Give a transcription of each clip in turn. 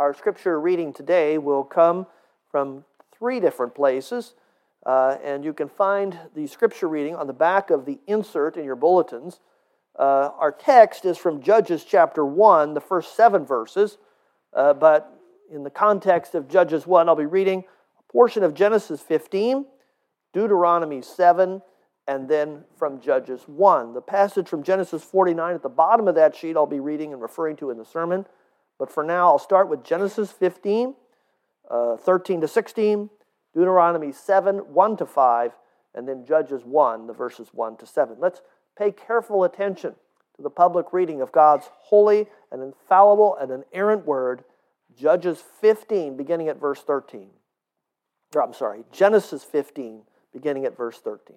Our scripture reading today will come from three different places, uh, and you can find the scripture reading on the back of the insert in your bulletins. Uh, our text is from Judges chapter 1, the first seven verses, uh, but in the context of Judges 1, I'll be reading a portion of Genesis 15, Deuteronomy 7, and then from Judges 1. The passage from Genesis 49 at the bottom of that sheet I'll be reading and referring to in the sermon. But for now, I'll start with Genesis 15, uh, 13 to 16, Deuteronomy 7, 1 to 5, and then Judges 1, the verses 1 to 7. Let's pay careful attention to the public reading of God's holy and infallible and inerrant word, Judges 15, beginning at verse 13. Or, I'm sorry, Genesis 15, beginning at verse 13.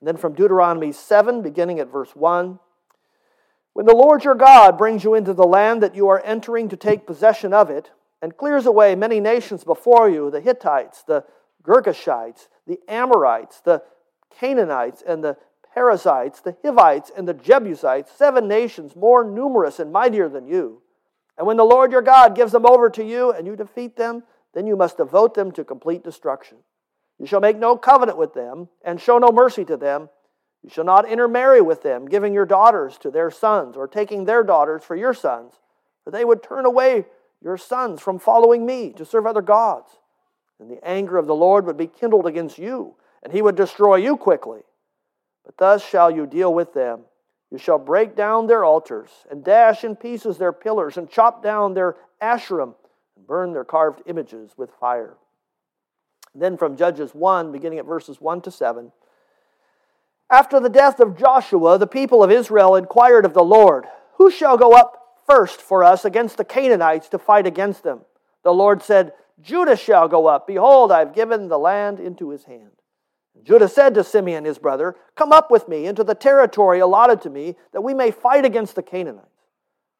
And then from Deuteronomy 7, beginning at verse 1 When the Lord your God brings you into the land that you are entering to take possession of it, and clears away many nations before you the Hittites, the Girgashites, the Amorites, the Canaanites, and the Perizzites, the Hivites, and the Jebusites, seven nations more numerous and mightier than you. And when the Lord your God gives them over to you and you defeat them, then you must devote them to complete destruction. You shall make no covenant with them, and show no mercy to them. You shall not intermarry with them, giving your daughters to their sons, or taking their daughters for your sons, for they would turn away your sons from following me to serve other gods. And the anger of the Lord would be kindled against you, and he would destroy you quickly. But thus shall you deal with them. You shall break down their altars, and dash in pieces their pillars, and chop down their asherim, and burn their carved images with fire. Then from Judges 1, beginning at verses 1 to 7. After the death of Joshua, the people of Israel inquired of the Lord, Who shall go up first for us against the Canaanites to fight against them? The Lord said, Judah shall go up. Behold, I have given the land into his hand. Judah said to Simeon his brother, Come up with me into the territory allotted to me, that we may fight against the Canaanites.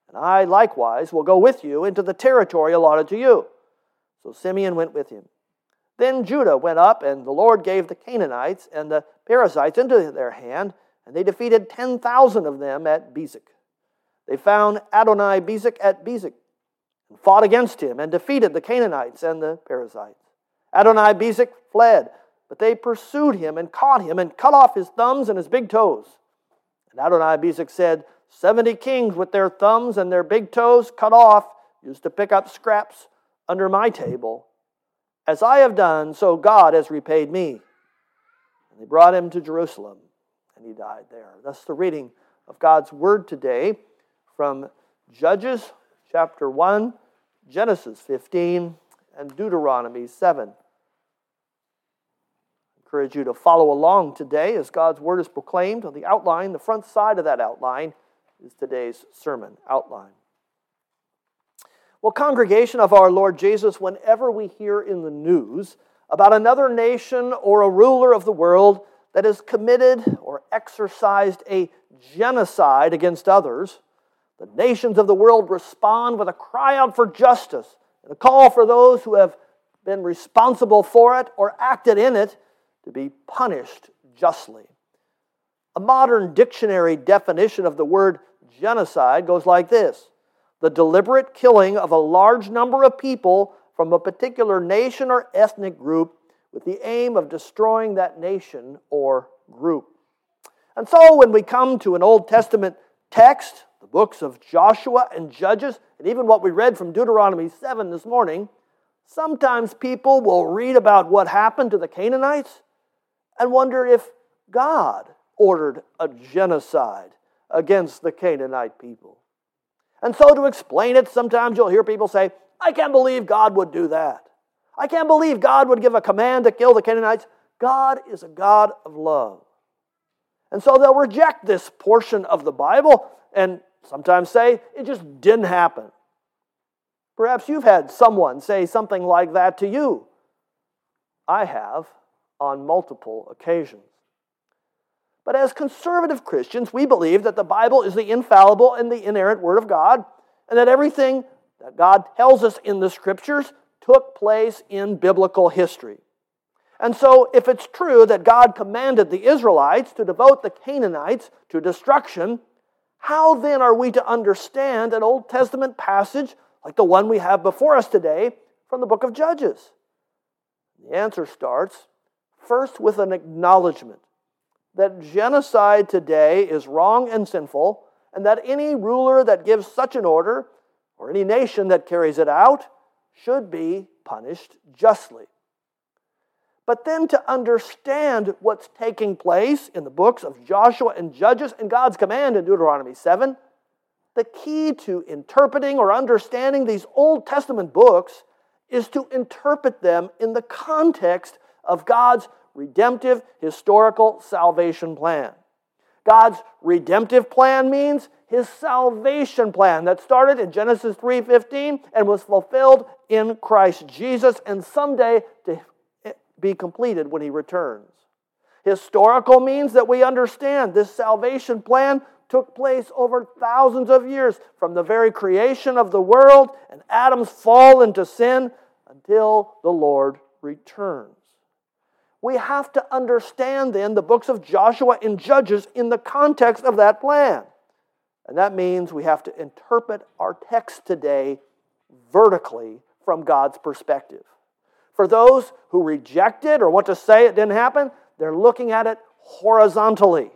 And I likewise will go with you into the territory allotted to you. So Simeon went with him. Then Judah went up, and the Lord gave the Canaanites and the Perizzites into their hand, and they defeated 10,000 of them at Bezek. They found Adoni-Bezek at Bezek, and fought against him, and defeated the Canaanites and the Perizzites. Adoni-Bezek fled, but they pursued him and caught him, and cut off his thumbs and his big toes. And Adoni-Bezek said, Seventy kings with their thumbs and their big toes cut off used to pick up scraps under my table as I have done, so God has repaid me. And they brought him to Jerusalem, and he died there. That's the reading of God's word today from Judges chapter 1, Genesis 15, and Deuteronomy 7. I encourage you to follow along today as God's word is proclaimed. On the outline, the front side of that outline, is today's sermon outline. Well, congregation of our Lord Jesus, whenever we hear in the news about another nation or a ruler of the world that has committed or exercised a genocide against others, the nations of the world respond with a cry out for justice and a call for those who have been responsible for it or acted in it to be punished justly. A modern dictionary definition of the word genocide goes like this the deliberate killing of a large number of people from a particular nation or ethnic group with the aim of destroying that nation or group. And so when we come to an Old Testament text, the books of Joshua and Judges, and even what we read from Deuteronomy 7 this morning, sometimes people will read about what happened to the Canaanites and wonder if God ordered a genocide against the Canaanite people. And so, to explain it, sometimes you'll hear people say, I can't believe God would do that. I can't believe God would give a command to kill the Canaanites. God is a God of love. And so they'll reject this portion of the Bible and sometimes say it just didn't happen. Perhaps you've had someone say something like that to you. I have on multiple occasions. But as conservative Christians, we believe that the Bible is the infallible and the inerrant Word of God, and that everything that God tells us in the Scriptures took place in biblical history. And so, if it's true that God commanded the Israelites to devote the Canaanites to destruction, how then are we to understand an Old Testament passage like the one we have before us today from the book of Judges? The answer starts first with an acknowledgement that genocide today is wrong and sinful, and that any ruler that gives such an order, or any nation that carries it out, should be punished justly. But then to understand what's taking place in the books of Joshua and Judges and God's command in Deuteronomy 7, the key to interpreting or understanding these Old Testament books is to interpret them in the context of God's redemptive historical salvation plan. God's redemptive plan means his salvation plan that started in Genesis 3:15 and was fulfilled in Christ Jesus and someday to be completed when he returns. Historical means that we understand this salvation plan took place over thousands of years from the very creation of the world and Adam's fall into sin until the Lord returns we have to understand then the books of Joshua and Judges in the context of that plan. And that means we have to interpret our text today vertically from God's perspective. For those who reject it or want to say it didn't happen, they're looking at it horizontally.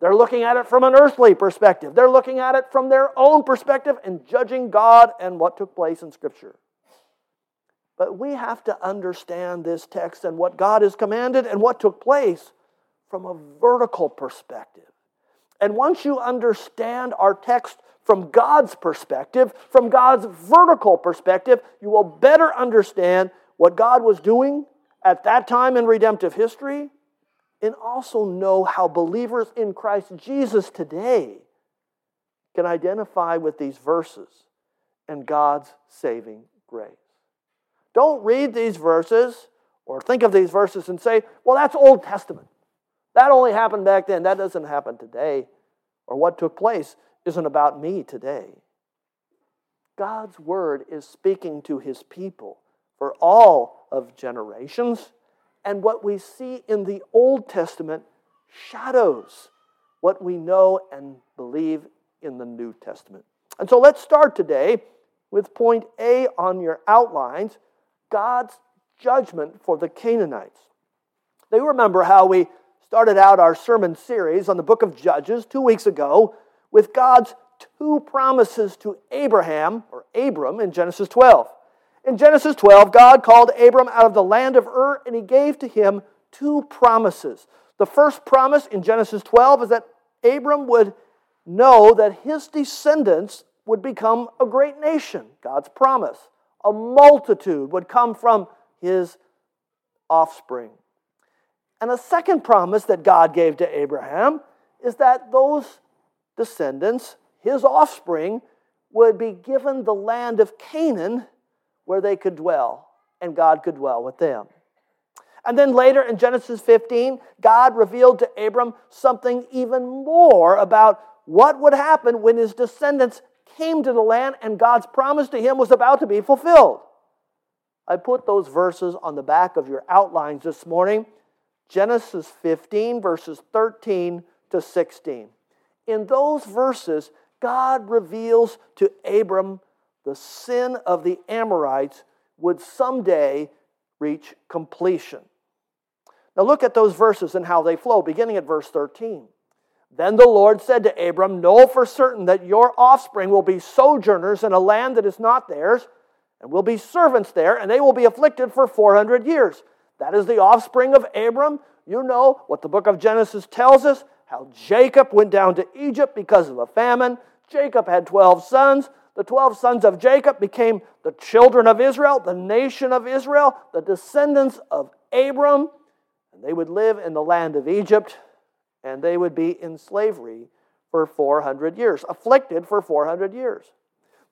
They're looking at it from an earthly perspective. They're looking at it from their own perspective and judging God and what took place in Scripture. But we have to understand this text and what God has commanded and what took place from a vertical perspective. And once you understand our text from God's perspective, from God's vertical perspective, you will better understand what God was doing at that time in redemptive history and also know how believers in Christ Jesus today can identify with these verses and God's saving grace. Don't read these verses or think of these verses and say, well, that's Old Testament. That only happened back then. That doesn't happen today. Or what took place isn't about me today. God's word is speaking to his people for all of generations. And what we see in the Old Testament shadows what we know and believe in the New Testament. And so let's start today with point A on your outlines God's judgment for the Canaanites. They remember how we started out our sermon series on the book of Judges two weeks ago with God's two promises to Abraham, or Abram, in Genesis 12. In Genesis 12, God called Abram out of the land of Ur and he gave to him two promises. The first promise in Genesis 12 is that Abram would know that his descendants would become a great nation, God's promise a multitude would come from his offspring. And a second promise that God gave to Abraham is that those descendants, his offspring, would be given the land of Canaan where they could dwell, and God could dwell with them. And then later in Genesis 15, God revealed to Abram something even more about what would happen when his descendants came to the land and God's promise to him was about to be fulfilled. I put those verses on the back of your outlines this morning Genesis 15, verses 13 to 16. In those verses, God reveals to Abram the sin of the Amorites would someday reach completion. Now, look at those verses and how they flow, beginning at verse 13. Then the Lord said to Abram, Know for certain that your offspring will be sojourners in a land that is not theirs, and will be servants there, and they will be afflicted for 400 years. That is the offspring of Abram. You know what the book of Genesis tells us how Jacob went down to Egypt because of a famine. Jacob had 12 sons. The 12 sons of Jacob became the children of Israel, the nation of Israel, the descendants of Abram, and they would live in the land of Egypt and they would be in slavery for 400 years, afflicted for 400 years.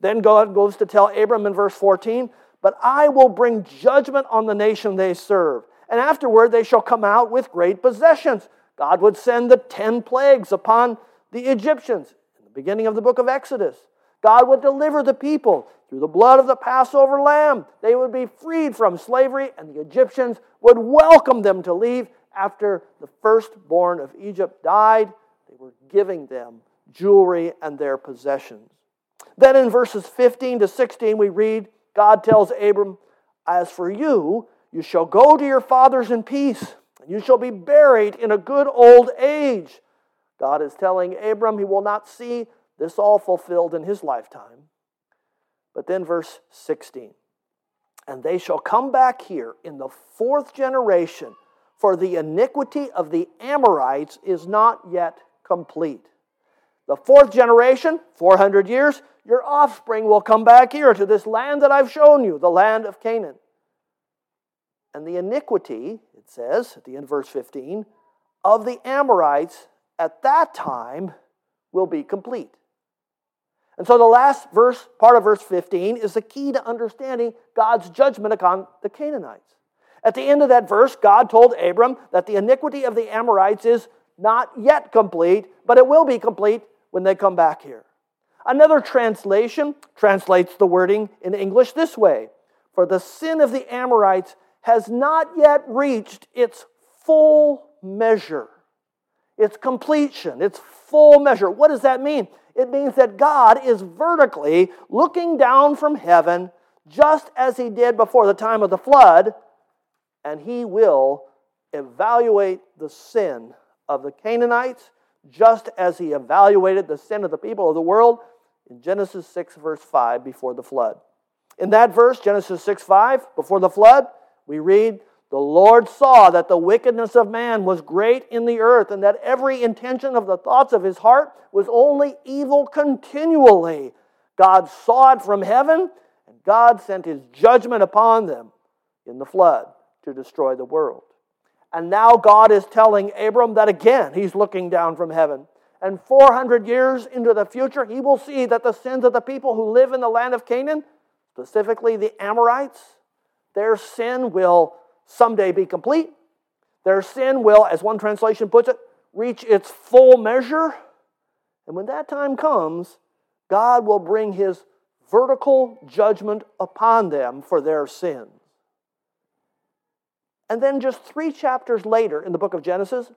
Then God goes to tell Abram in verse 14, But I will bring judgment on the nation they serve, and afterward they shall come out with great possessions. God would send the ten plagues upon the Egyptians in the beginning of the book of Exodus. God would deliver the people through the blood of the Passover lamb. They would be freed from slavery, and the Egyptians would welcome them to leave after the firstborn of Egypt died. They were giving them jewelry and their possessions. Then in verses 15 to 16, we read God tells Abram, As for you, you shall go to your fathers in peace, and you shall be buried in a good old age. God is telling Abram he will not see this all fulfilled in his lifetime. But then, verse 16, and they shall come back here in the fourth generation, for the iniquity of the Amorites is not yet complete. The fourth generation, 400 years, your offspring will come back here to this land that I've shown you, the land of Canaan. And the iniquity, it says at the end of verse 15, of the Amorites at that time will be complete. And so the last verse, part of verse 15, is the key to understanding God's judgment upon the Canaanites. At the end of that verse, God told Abram that the iniquity of the Amorites is not yet complete, but it will be complete when they come back here. Another translation translates the wording in English this way For the sin of the Amorites has not yet reached its full measure, its completion, its full measure. What does that mean? It means that God is vertically looking down from heaven just as he did before the time of the flood, and he will evaluate the sin of the Canaanites just as he evaluated the sin of the people of the world in Genesis 6, verse 5, before the flood. In that verse, Genesis 6, 5, before the flood, we read, the Lord saw that the wickedness of man was great in the earth, and that every intention of the thoughts of his heart was only evil continually. God saw it from heaven, and God sent his judgment upon them in the flood to destroy the world. And now God is telling Abram that again he's looking down from heaven. And 400 years into the future, he will see that the sins of the people who live in the land of Canaan, specifically the Amorites, their sin will someday be complete. Their sin will, as one translation puts it, reach its full measure. And when that time comes, God will bring his vertical judgment upon them for their sins. And then, just three chapters later in the book of Genesis,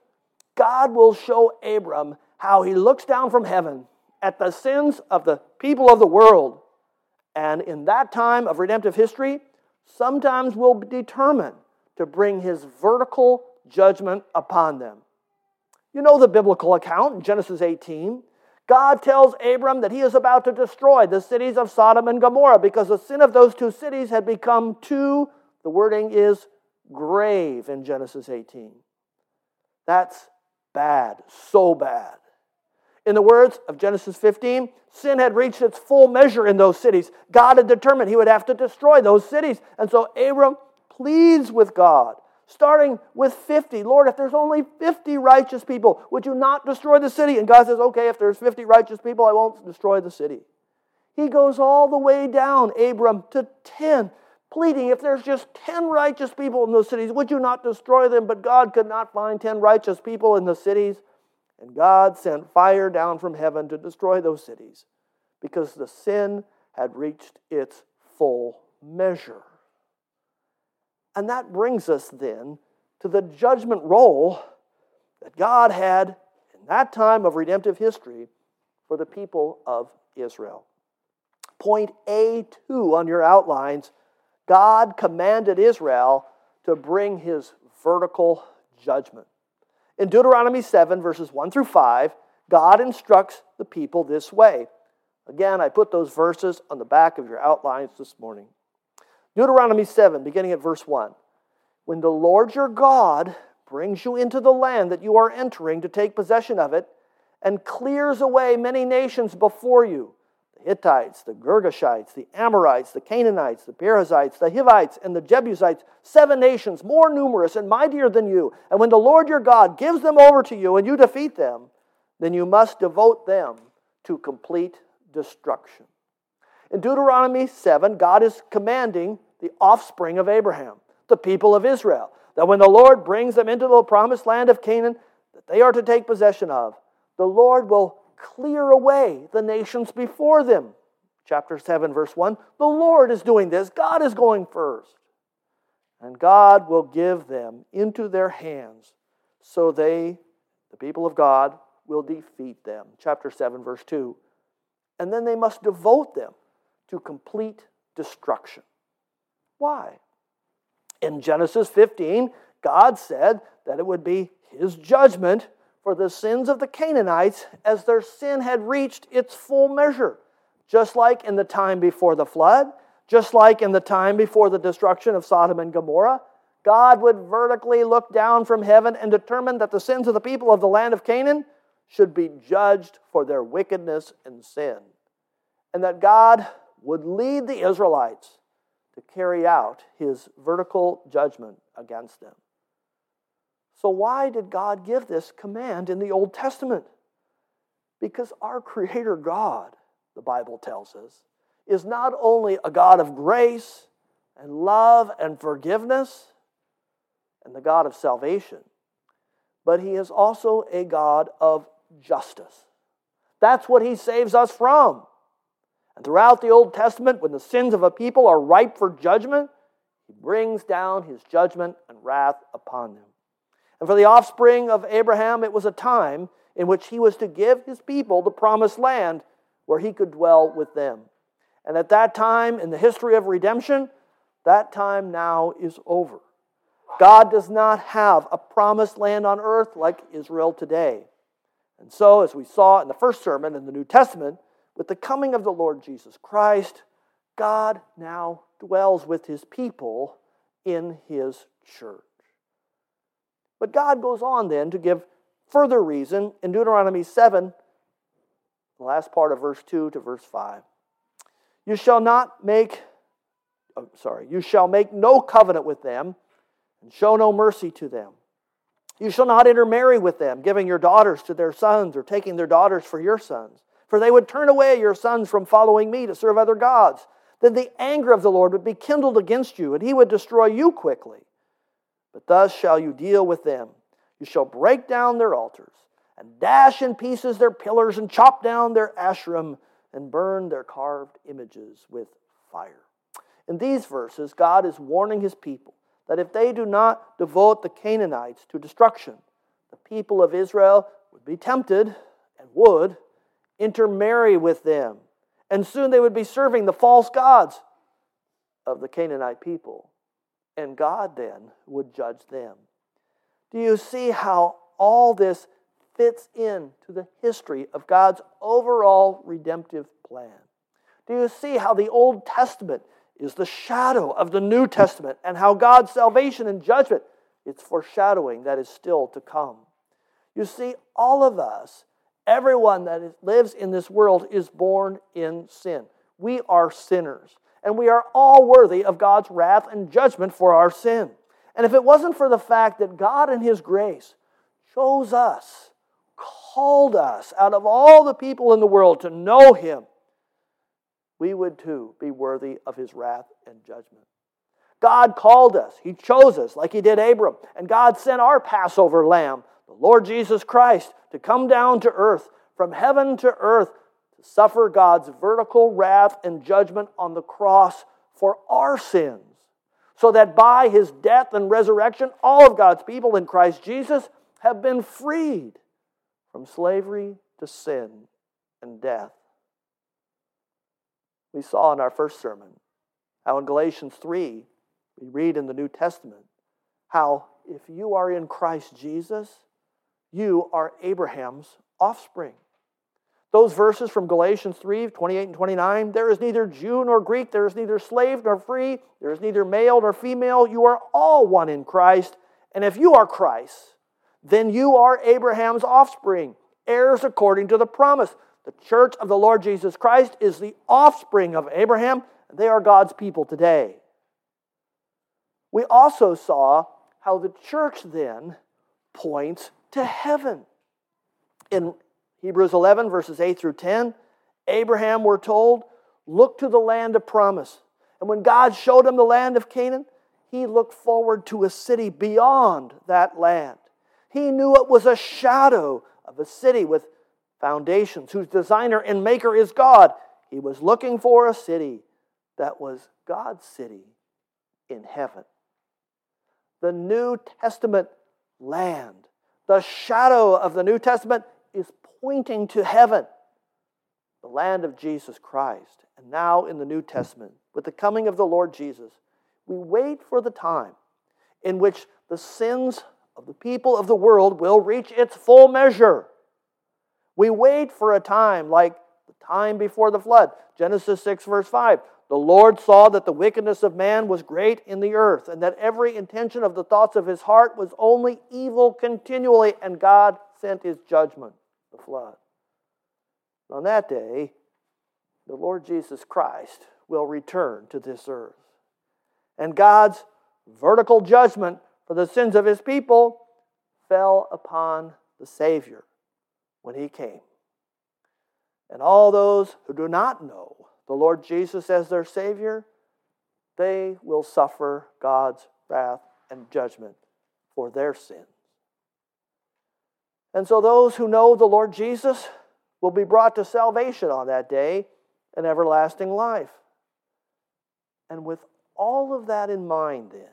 God will show Abram how he looks down from heaven at the sins of the people of the world. And in that time of redemptive history, sometimes will determine to bring his vertical judgment upon them. You know the biblical account in Genesis 18. God tells Abram that he is about to destroy the cities of Sodom and Gomorrah because the sin of those two cities had become too, the wording is grave in Genesis 18. That's bad, so bad. In the words of Genesis 15, sin had reached its full measure in those cities. God had determined he would have to destroy those cities. And so Abram pleads with God, starting with 50. Lord, if there's only 50 righteous people, would you not destroy the city? And God says, okay, if there's 50 righteous people, I won't destroy the city. He goes all the way down, Abram, to 10, pleading, if there's just 10 righteous people in those cities, would you not destroy them? But God could not find 10 righteous people in the cities. And God sent fire down from heaven to destroy those cities because the sin had reached its full measure. And that brings us then to the judgment role that God had in that time of redemptive history for the people of Israel. Point A2 on your outlines God commanded Israel to bring his vertical judgment. In Deuteronomy 7, verses 1 through 5, God instructs the people this way. Again, I put those verses on the back of your outlines this morning. Deuteronomy 7, beginning at verse 1. When the Lord your God brings you into the land that you are entering to take possession of it, and clears away many nations before you the Hittites, the Girgashites, the Amorites, the Canaanites, the Perizzites, the Hivites, and the Jebusites, seven nations more numerous and mightier than you. And when the Lord your God gives them over to you and you defeat them, then you must devote them to complete destruction. In Deuteronomy 7, God is commanding the offspring of Abraham, the people of Israel, that when the Lord brings them into the promised land of Canaan that they are to take possession of, the Lord will clear away the nations before them. Chapter 7, verse 1 The Lord is doing this, God is going first. And God will give them into their hands so they, the people of God, will defeat them. Chapter 7, verse 2. And then they must devote them to complete destruction. Why? In Genesis 15, God said that it would be his judgment for the sins of the Canaanites as their sin had reached its full measure. Just like in the time before the flood, just like in the time before the destruction of Sodom and Gomorrah, God would vertically look down from heaven and determine that the sins of the people of the land of Canaan should be judged for their wickedness and sin. And that God would lead the Israelites to carry out his vertical judgment against them. So, why did God give this command in the Old Testament? Because our Creator God, the Bible tells us, is not only a God of grace and love and forgiveness and the God of salvation, but He is also a God of justice. That's what He saves us from. And throughout the Old Testament, when the sins of a people are ripe for judgment, He brings down His judgment and wrath upon them. And for the offspring of Abraham, it was a time in which he was to give his people the promised land where he could dwell with them. And at that time in the history of redemption, that time now is over. God does not have a promised land on earth like Israel today. And so, as we saw in the first sermon in the New Testament, with the coming of the Lord Jesus Christ, God now dwells with his people in his church. But God goes on then to give further reason in Deuteronomy 7, the last part of verse 2 to verse 5. You shall not make, oh, sorry, you shall make no covenant with them and show no mercy to them. You shall not intermarry with them, giving your daughters to their sons or taking their daughters for your sons. For they would turn away your sons from following me to serve other gods. Then the anger of the Lord would be kindled against you, and he would destroy you quickly. But thus shall you deal with them. You shall break down their altars, and dash in pieces their pillars, and chop down their asherim, and burn their carved images with fire. In these verses, God is warning his people that if they do not devote the Canaanites to destruction, the people of Israel would be tempted and would intermarry with them. And soon they would be serving the false gods of the Canaanite people and God then would judge them. Do you see how all this fits in to the history of God's overall redemptive plan? Do you see how the Old Testament is the shadow of the New Testament and how God's salvation and judgment it's foreshadowing that is still to come. You see, all of us, everyone that lives in this world, is born in sin. We are sinners and we are all worthy of God's wrath and judgment for our sin. And if it wasn't for the fact that God in His grace chose us, called us out of all the people in the world to know Him, we would too be worthy of His wrath and judgment. God called us, He chose us like He did Abram, and God sent our Passover lamb, the Lord Jesus Christ, to come down to earth, from heaven to earth, to suffer God's vertical wrath and judgment on the cross for our sins, so that by his death and resurrection, all of God's people in Christ Jesus have been freed from slavery to sin and death. We saw in our first sermon how in Galatians 3, we read in the New Testament how if you are in Christ Jesus, you are Abraham's offspring. Those verses from Galatians 3 28 and 29 there is neither Jew nor Greek, there is neither slave nor free, there is neither male nor female. You are all one in Christ. And if you are Christ, then you are Abraham's offspring, heirs according to the promise. The church of the Lord Jesus Christ is the offspring of Abraham, they are God's people today. We also saw how the church then points to heaven. In Hebrews 11, verses 8 through 10. Abraham, we're told, looked to the land of promise. And when God showed him the land of Canaan, he looked forward to a city beyond that land. He knew it was a shadow of a city with foundations, whose designer and maker is God. He was looking for a city that was God's city in heaven. The New Testament land, the shadow of the New Testament pointing to heaven, the land of Jesus Christ. And now in the New Testament, with the coming of the Lord Jesus, we wait for the time in which the sins of the people of the world will reach its full measure. We wait for a time like the time before the flood. Genesis 6, verse 5. The Lord saw that the wickedness of man was great in the earth, and that every intention of the thoughts of his heart was only evil continually, and God sent his judgment, the flood. On that day, the Lord Jesus Christ will return to this earth. And God's vertical judgment for the sins of his people fell upon the Savior when he came. And all those who do not know the Lord Jesus as their Savior, they will suffer God's wrath and judgment for their sins. And so those who know the Lord Jesus will be brought to salvation on that day and everlasting life. And with all of that in mind, then,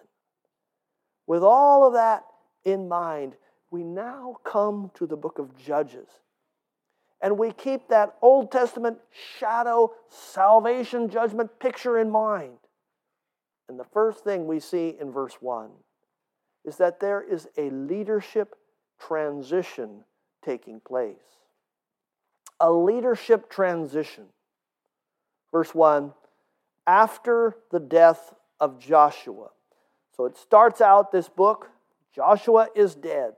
with all of that in mind, we now come to the book of Judges. And we keep that Old Testament shadow, salvation, judgment picture in mind. And the first thing we see in verse 1 is that there is a leadership transition taking place. A leadership transition. Verse 1 After the death of Joshua. So it starts out this book Joshua is dead.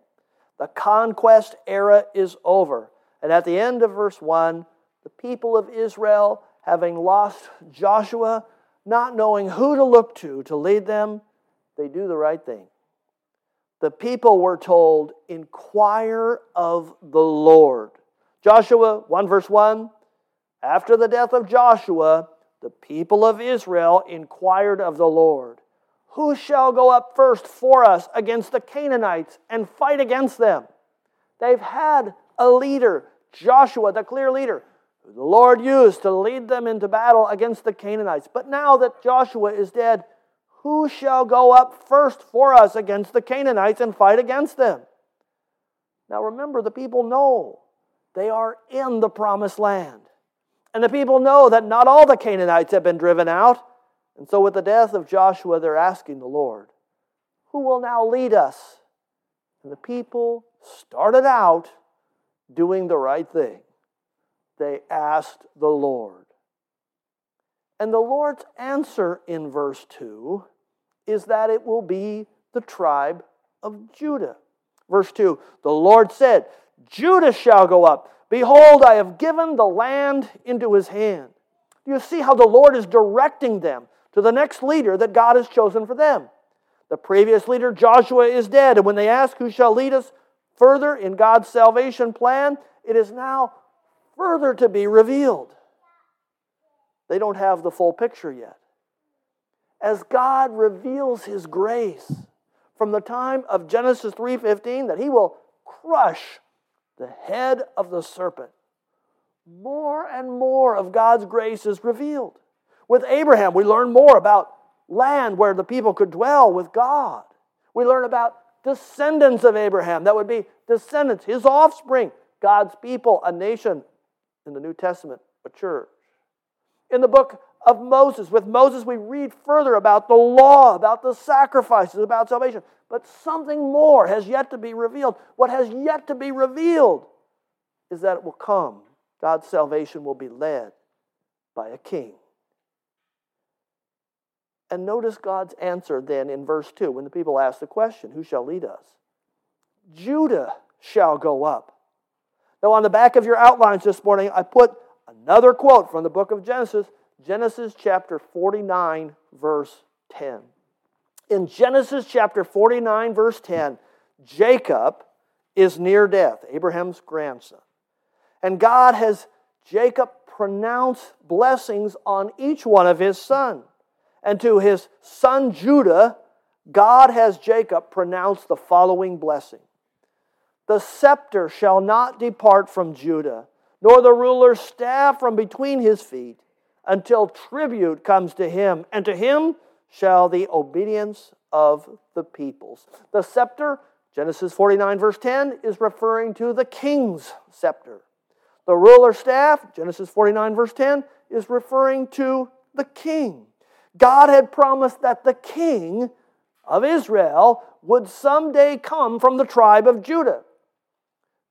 The conquest era is over. And at the end of verse 1, the people of Israel, having lost Joshua, not knowing who to look to to lead them, they do the right thing. The people were told, Inquire of the Lord. Joshua 1 verse 1 After the death of Joshua, the people of Israel inquired of the Lord. Who shall go up first for us against the Canaanites and fight against them? They've had a leader, Joshua, the clear leader, who the Lord used to lead them into battle against the Canaanites. But now that Joshua is dead, who shall go up first for us against the Canaanites and fight against them? Now remember, the people know they are in the promised land. And the people know that not all the Canaanites have been driven out. And so, with the death of Joshua, they're asking the Lord, Who will now lead us? And the people started out doing the right thing. They asked the Lord. And the Lord's answer in verse 2 is that it will be the tribe of Judah. Verse 2 The Lord said, Judah shall go up. Behold, I have given the land into his hand. You see how the Lord is directing them to the next leader that God has chosen for them? The previous leader, Joshua, is dead. And when they ask who shall lead us, further in God's salvation plan, it is now further to be revealed. They don't have the full picture yet. As God reveals his grace from the time of Genesis 3:15 that he will crush the head of the serpent, more and more of God's grace is revealed. With Abraham, we learn more about land where the people could dwell with God. We learn about descendants of Abraham. That would be descendants, his offspring, God's people, a nation. In the New Testament, a church. In the book of Moses, with Moses, we read further about the law, about the sacrifices, about salvation. But something more has yet to be revealed. What has yet to be revealed is that it will come. God's salvation will be led by a king. And notice God's answer then in verse 2 when the people ask the question, Who shall lead us? Judah shall go up. Now, on the back of your outlines this morning, I put another quote from the book of Genesis, Genesis chapter 49, verse 10. In Genesis chapter 49, verse 10, Jacob is near death, Abraham's grandson. And God has Jacob pronounce blessings on each one of his sons. And to his son Judah, God has Jacob pronounce the following blessing The scepter shall not depart from Judah, nor the ruler's staff from between his feet, until tribute comes to him, and to him shall the obedience of the peoples. The scepter, Genesis 49, verse 10, is referring to the king's scepter. The ruler's staff, Genesis 49, verse 10, is referring to the king. God had promised that the king of Israel would someday come from the tribe of Judah.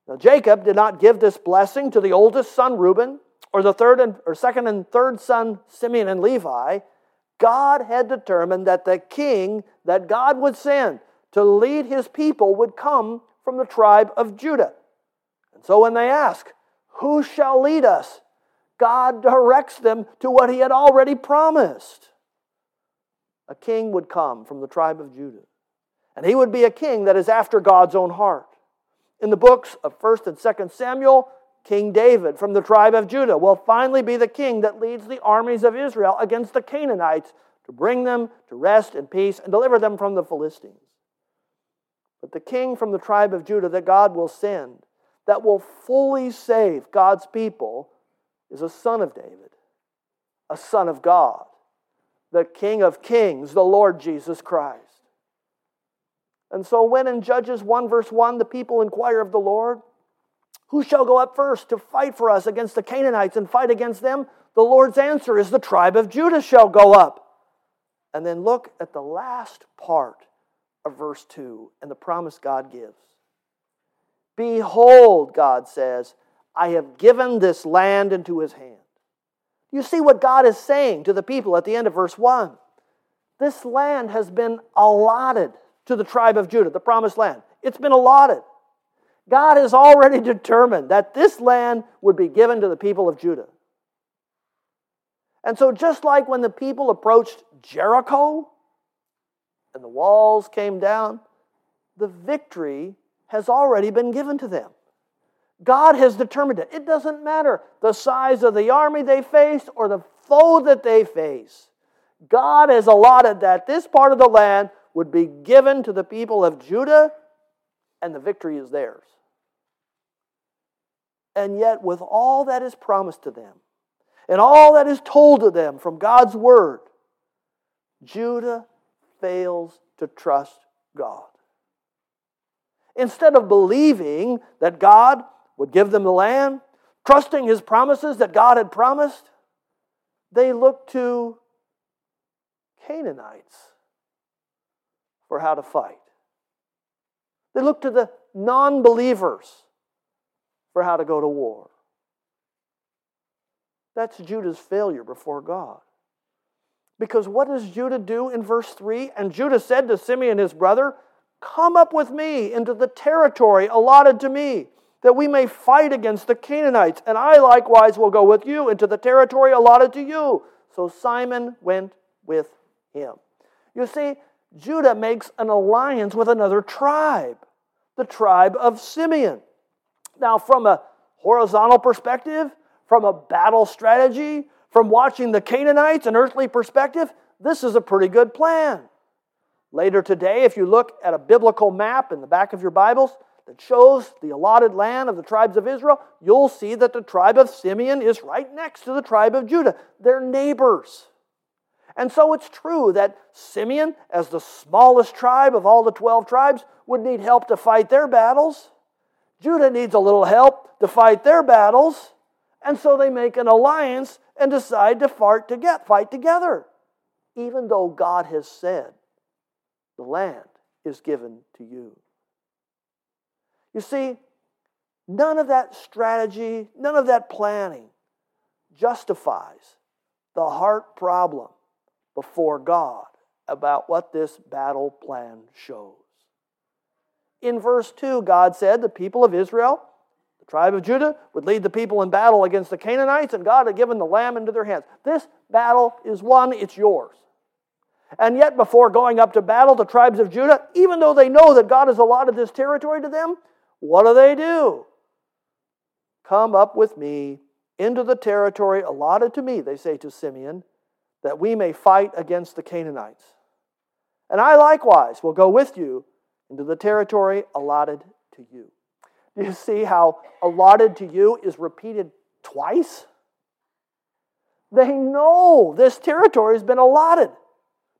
Now, Jacob did not give this blessing to the oldest son, Reuben, or the third and, or second and third son, Simeon and Levi. God had determined that the king that God would send to lead his people would come from the tribe of Judah. And so when they ask, Who shall lead us? God directs them to what he had already promised. A king would come from the tribe of Judah. And he would be a king that is after God's own heart. In the books of 1st and 2nd Samuel, King David from the tribe of Judah will finally be the king that leads the armies of Israel against the Canaanites to bring them to rest and peace and deliver them from the Philistines. But the king from the tribe of Judah that God will send, that will fully save God's people, is a son of David, a son of God, the King of kings, the Lord Jesus Christ. And so, when in Judges 1, verse 1, the people inquire of the Lord, who shall go up first to fight for us against the Canaanites and fight against them? The Lord's answer is the tribe of Judah shall go up. And then look at the last part of verse 2 and the promise God gives. Behold, God says, I have given this land into his hand. You see what God is saying to the people at the end of verse 1. This land has been allotted to the tribe of Judah, the promised land. It's been allotted. God has already determined that this land would be given to the people of Judah. And so, just like when the people approached Jericho and the walls came down, the victory has already been given to them. God has determined it. It doesn't matter the size of the army they face or the foe that they face. God has allotted that this part of the land would be given to the people of Judah, and the victory is theirs. And yet, with all that is promised to them and all that is told to them from God's word, Judah fails to trust God. Instead of believing that God would give them the land, trusting his promises that God had promised, they look to Canaanites for how to fight. They look to the non believers for how to go to war. That's Judah's failure before God. Because what does Judah do in verse 3? And Judah said to Simeon his brother, Come up with me into the territory allotted to me, that we may fight against the Canaanites, and I likewise will go with you into the territory allotted to you. So Simeon went with him. You see, Judah makes an alliance with another tribe, the tribe of Simeon. Now, from a horizontal perspective, from a battle strategy, from watching the Canaanites, an earthly perspective, this is a pretty good plan. Later today, if you look at a biblical map in the back of your Bibles that shows the allotted land of the tribes of Israel, you'll see that the tribe of Simeon is right next to the tribe of Judah. They're neighbors. And so it's true that Simeon, as the smallest tribe of all the 12 tribes, would need help to fight their battles. Judah needs a little help to fight their battles, and so they make an alliance and decide to fight together, even though God has said the land is given to you. You see, none of that strategy, none of that planning justifies the heart problem before God about what this battle plan shows. In verse 2, God said, The people of Israel, the tribe of Judah, would lead the people in battle against the Canaanites, and God had given the lamb into their hands. This battle is won, it's yours. And yet, before going up to battle, the tribes of Judah, even though they know that God has allotted this territory to them, what do they do? Come up with me into the territory allotted to me, they say to Simeon, that we may fight against the Canaanites. And I likewise will go with you into the territory allotted to you. Do you see how allotted to you is repeated twice? They know this territory has been allotted.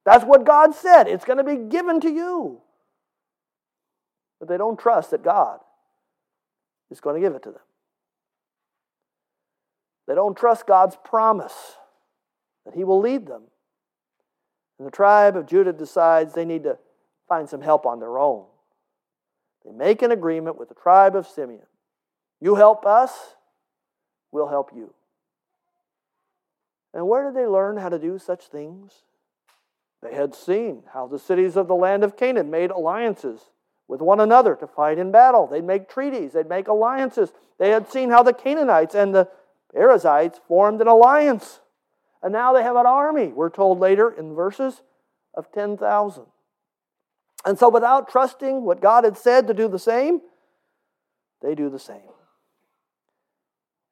That's what God said. It's going to be given to you. But they don't trust that God is going to give it to them. They don't trust God's promise that He will lead them. And the tribe of Judah decides they need to find some help on their own. They make an agreement with the tribe of Simeon. You help us, we'll help you. And where did they learn how to do such things? They had seen how the cities of the land of Canaan made alliances with one another to fight in battle. They'd make treaties, they'd make alliances. They had seen how the Canaanites and the Perizzites formed an alliance. And now they have an army, we're told later in verses, of 10,000. And so, without trusting what God had said to do the same, they do the same.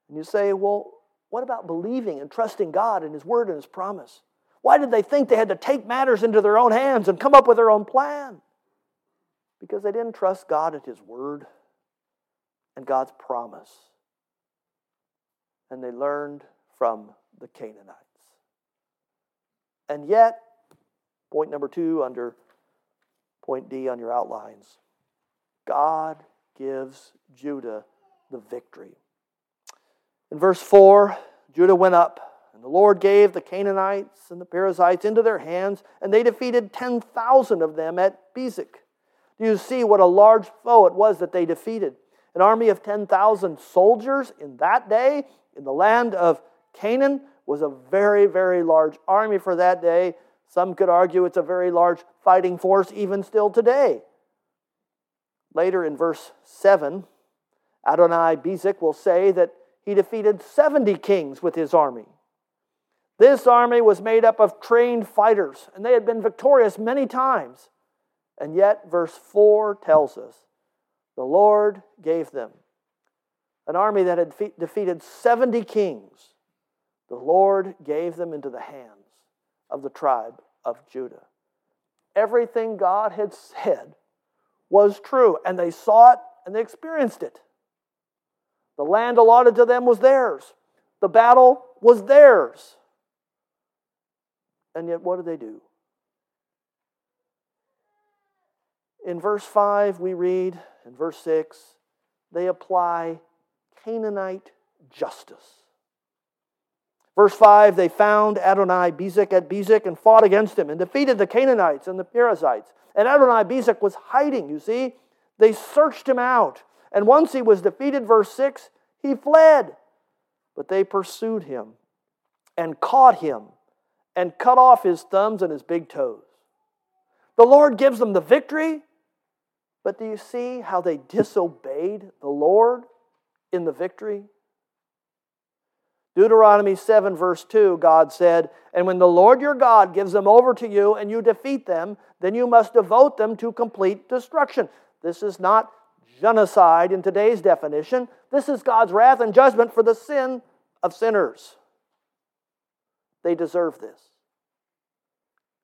And you say, well, what about believing and trusting God and His Word and His promise? Why did they think they had to take matters into their own hands and come up with their own plan? Because they didn't trust God and His Word and God's promise. And they learned from the Canaanites. And yet, point number two under point D on your outlines God gives Judah the victory. In verse 4, Judah went up, and the Lord gave the Canaanites and the Perizzites into their hands, and they defeated 10,000 of them at Bezek. Do you see what a large foe it was that they defeated? An army of 10,000 soldiers in that day in the land of Canaan was a very, very large army for that day. Some could argue it's a very large fighting force even still today. Later in verse 7, Adoni-Bezek will say that he defeated 70 kings with his army. This army was made up of trained fighters, and they had been victorious many times. And yet, verse 4 tells us the Lord gave them an army that had defeated 70 kings the Lord gave them into the hands of the tribe of Judah. Everything God had said was true, and they saw it and they experienced it. The land allotted to them was theirs, the battle was theirs. And yet, what did they do? In verse 5, we read, in verse 6, they apply Canaanite justice. Verse 5 They found Adoni-Bezek at Bezek and fought against him and defeated the Canaanites and the Perizzites. And Adoni-Bezek was hiding, you see. They searched him out. And once he was defeated, verse 6, he fled. But they pursued him and caught him and cut off his thumbs and his big toes. The Lord gives them the victory, but do you see how they disobeyed the Lord in the victory? Deuteronomy 7, verse 2, God said, And when the Lord your God gives them over to you and you defeat them, then you must devote them to complete destruction. This is not genocide in today's definition. This is God's wrath and judgment for the sin of sinners. They deserve this,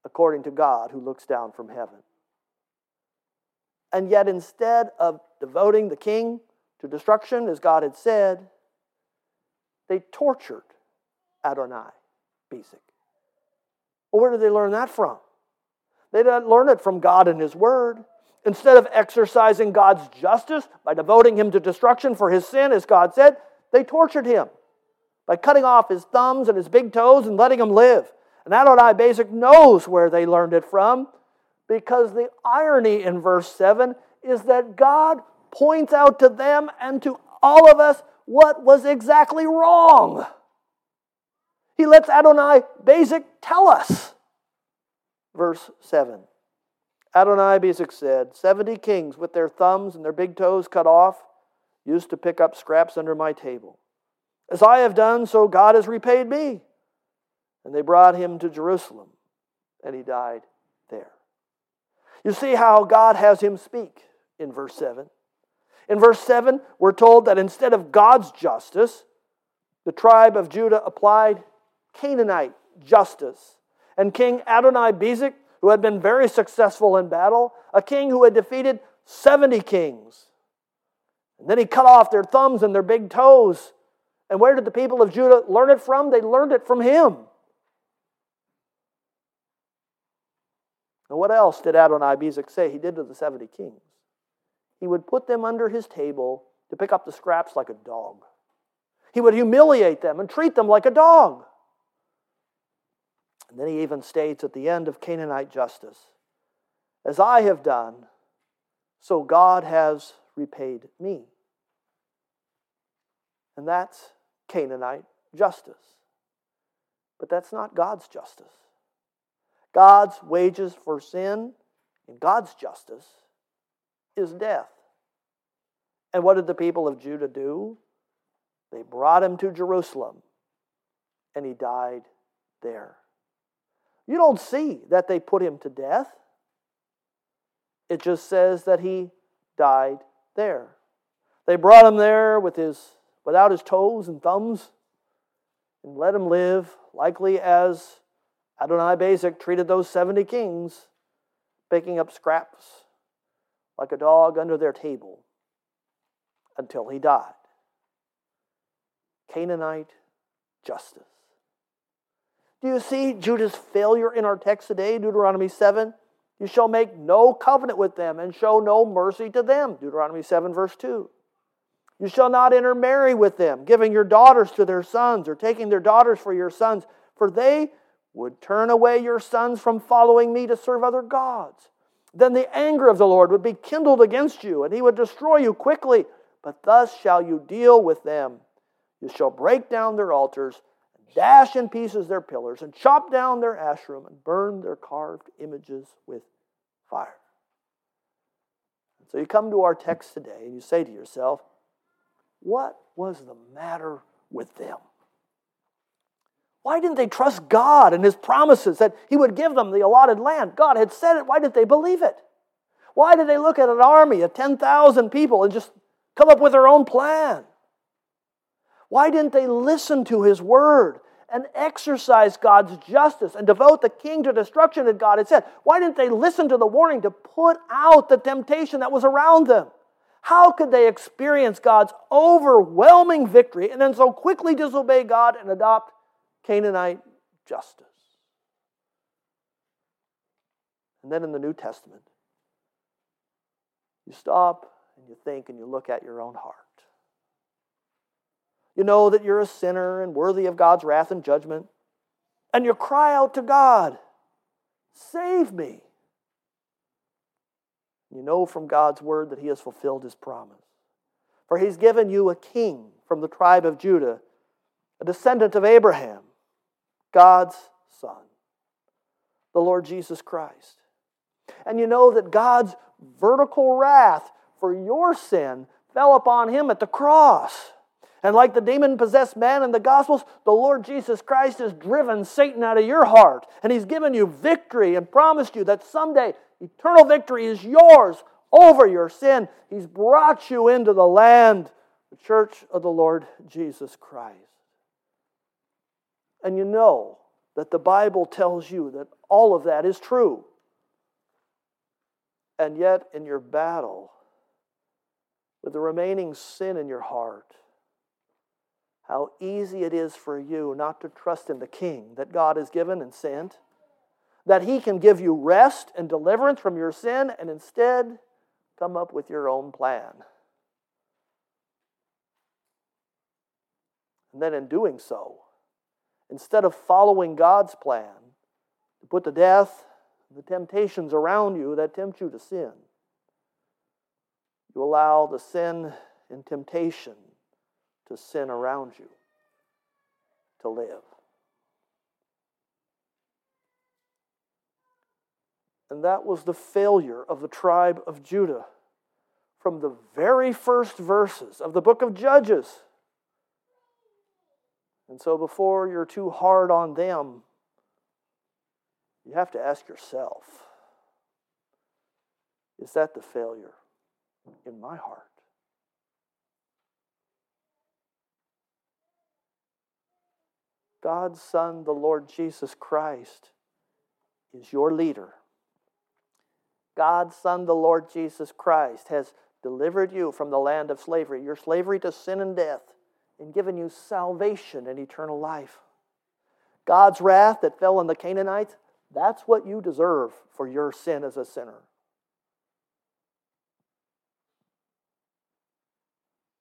according to God who looks down from heaven. And yet, instead of devoting the king to destruction, as God had said, they tortured Adonai Bezek. Well, where did they learn that from? They didn't learn it from God and His Word. Instead of exercising God's justice by devoting him to destruction for his sin, as God said, they tortured him by cutting off his thumbs and his big toes and letting him live. And Adoni-Bezek knows where they learned it from because the irony in verse 7 is that God points out to them and to all of us what was exactly wrong. He lets Adonai Bezek tell us. Verse 7 Adoni-Bezek said, 70 kings with their thumbs and their big toes cut off used to pick up scraps under my table. As I have done, so God has repaid me. And they brought him to Jerusalem, and he died there. You see how God has him speak in verse 7. In verse 7, we're told that instead of God's justice, the tribe of Judah applied Canaanite justice. And King Adoni-Bezek, who had been very successful in battle, a king who had defeated 70 kings. And then he cut off their thumbs and their big toes. And where did the people of Judah learn it from? They learned it from him. And what else did Adoni-Bezek say he did to the 70 kings? He would put them under his table to pick up the scraps like a dog. He would humiliate them and treat them like a dog. And then he even states at the end of Canaanite justice, As I have done, so God has repaid me. And that's Canaanite justice. But that's not God's justice. God's wages for sin and God's justice is death. And what did the people of Judah do? They brought him to Jerusalem and he died there. You don't see that they put him to death. It just says that he died there. They brought him there with his without his toes and thumbs and let him live likely as Adoni-Bezek treated those 70 kings, picking up scraps like a dog under their table until he died. Canaanite justice. Do you see Judah's failure in our text today, Deuteronomy 7? You shall make no covenant with them and show no mercy to them, Deuteronomy 7, verse 2. You shall not intermarry with them, giving your daughters to their sons or taking their daughters for your sons, for they would turn away your sons from following me to serve other gods. Then the anger of the Lord would be kindled against you, and he would destroy you quickly. But thus shall you deal with them. You shall break down their altars, dash in pieces their pillars, and chop down their asherim, and burn their carved images with fire. so you come to our text today, and you say to yourself, What was the matter with them? Why didn't they trust God and His promises that He would give them the allotted land? God had said it. Why did they believe it? Why did they look at an army of 10,000 people and just come up with their own plan? Why didn't they listen to His word and exercise God's justice and devote the king to destruction that God had said? Why didn't they listen to the warning to put out the temptation that was around them? How could they experience God's overwhelming victory and then so quickly disobey God and adopt Canaanite justice. And then in the New Testament, you stop and you think and you look at your own heart. You know that you're a sinner and worthy of God's wrath and judgment, and you cry out to God, Save me. You know from God's word that He has fulfilled His promise. For He's given you a king from the tribe of Judah, a descendant of Abraham God's Son, the Lord Jesus Christ. And you know that God's vertical wrath for your sin fell upon him at the cross. And like the demon possessed man in the Gospels, the Lord Jesus Christ has driven Satan out of your heart. And he's given you victory and promised you that someday eternal victory is yours over your sin. He's brought you into the land, the church of the Lord Jesus Christ. And you know that the Bible tells you that all of that is true. And yet, in your battle with the remaining sin in your heart, how easy it is for you not to trust in the King that God has given and sent, that He can give you rest and deliverance from your sin, and instead come up with your own plan. And then, in doing so, instead of following God's plan to put to death the temptations around you that tempt you to sin, you allow the sin and temptation to sin around you to live. And that was the failure of the tribe of Judah from the very first verses of the book of Judges and so before you're too hard on them, you have to ask yourself is that the failure in my heart? God's Son, the Lord Jesus Christ, is your leader. God's Son, the Lord Jesus Christ, has delivered you from the land of slavery, your slavery to sin and death, and given you salvation and eternal life. God's wrath that fell on the Canaanites, that's what you deserve for your sin as a sinner.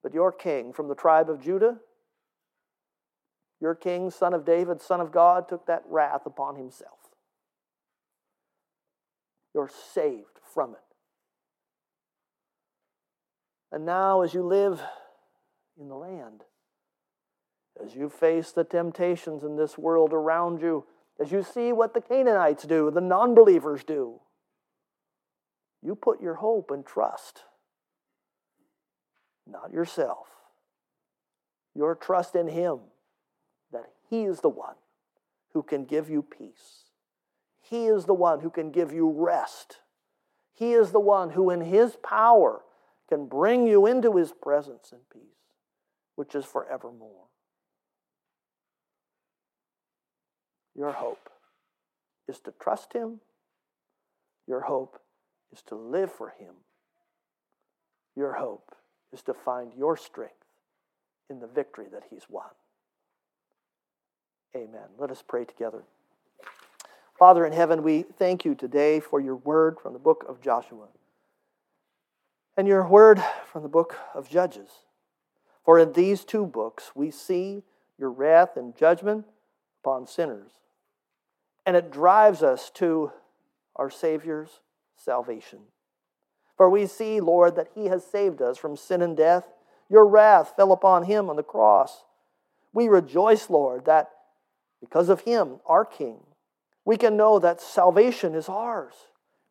But your king from the tribe of Judah, your king, son of David, son of God, took that wrath upon himself. You're saved from it. And now, as you live in the land, as you face the temptations in this world around you, as you see what the Canaanites do, the non believers do, you put your hope and trust, not yourself, your trust in Him, that He is the one who can give you peace. He is the one who can give you rest. He is the one who, in His power, can bring you into His presence in peace, which is forevermore. Your hope is to trust Him. Your hope is to live for Him. Your hope is to find your strength in the victory that He's won. Amen. Let us pray together. Father in heaven, we thank you today for your word from the book of Joshua and your word from the book of Judges. For in these two books we see your wrath and judgment upon sinners and it drives us to our Savior's salvation. For we see, Lord, that He has saved us from sin and death. Your wrath fell upon Him on the cross. We rejoice, Lord, that because of Him, our King, we can know that salvation is ours.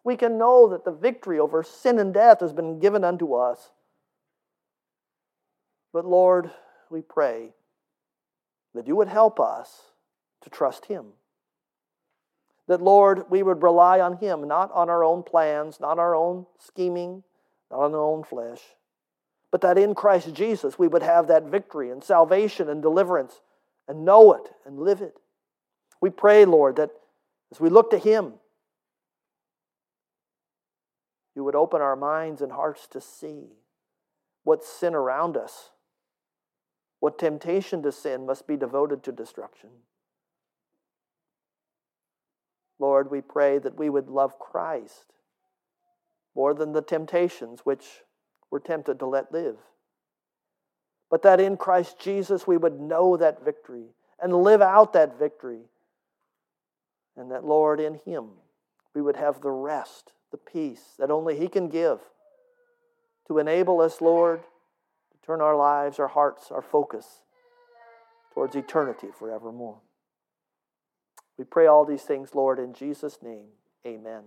We can know that the victory over sin and death has been given unto us. But Lord, we pray that you would help us to trust Him that, Lord, we would rely on Him, not on our own plans, not our own scheming, not on our own flesh, but that in Christ Jesus we would have that victory and salvation and deliverance and know it and live it. We pray, Lord, that as we look to Him, you would open our minds and hearts to see what sin around us, what temptation to sin must be devoted to destruction. Lord, we pray that we would love Christ more than the temptations which we're tempted to let live. But that in Christ Jesus we would know that victory and live out that victory. And that, Lord, in Him we would have the rest, the peace that only He can give to enable us, Lord, to turn our lives, our hearts, our focus towards eternity forevermore. We pray all these things, Lord, in Jesus' name. Amen.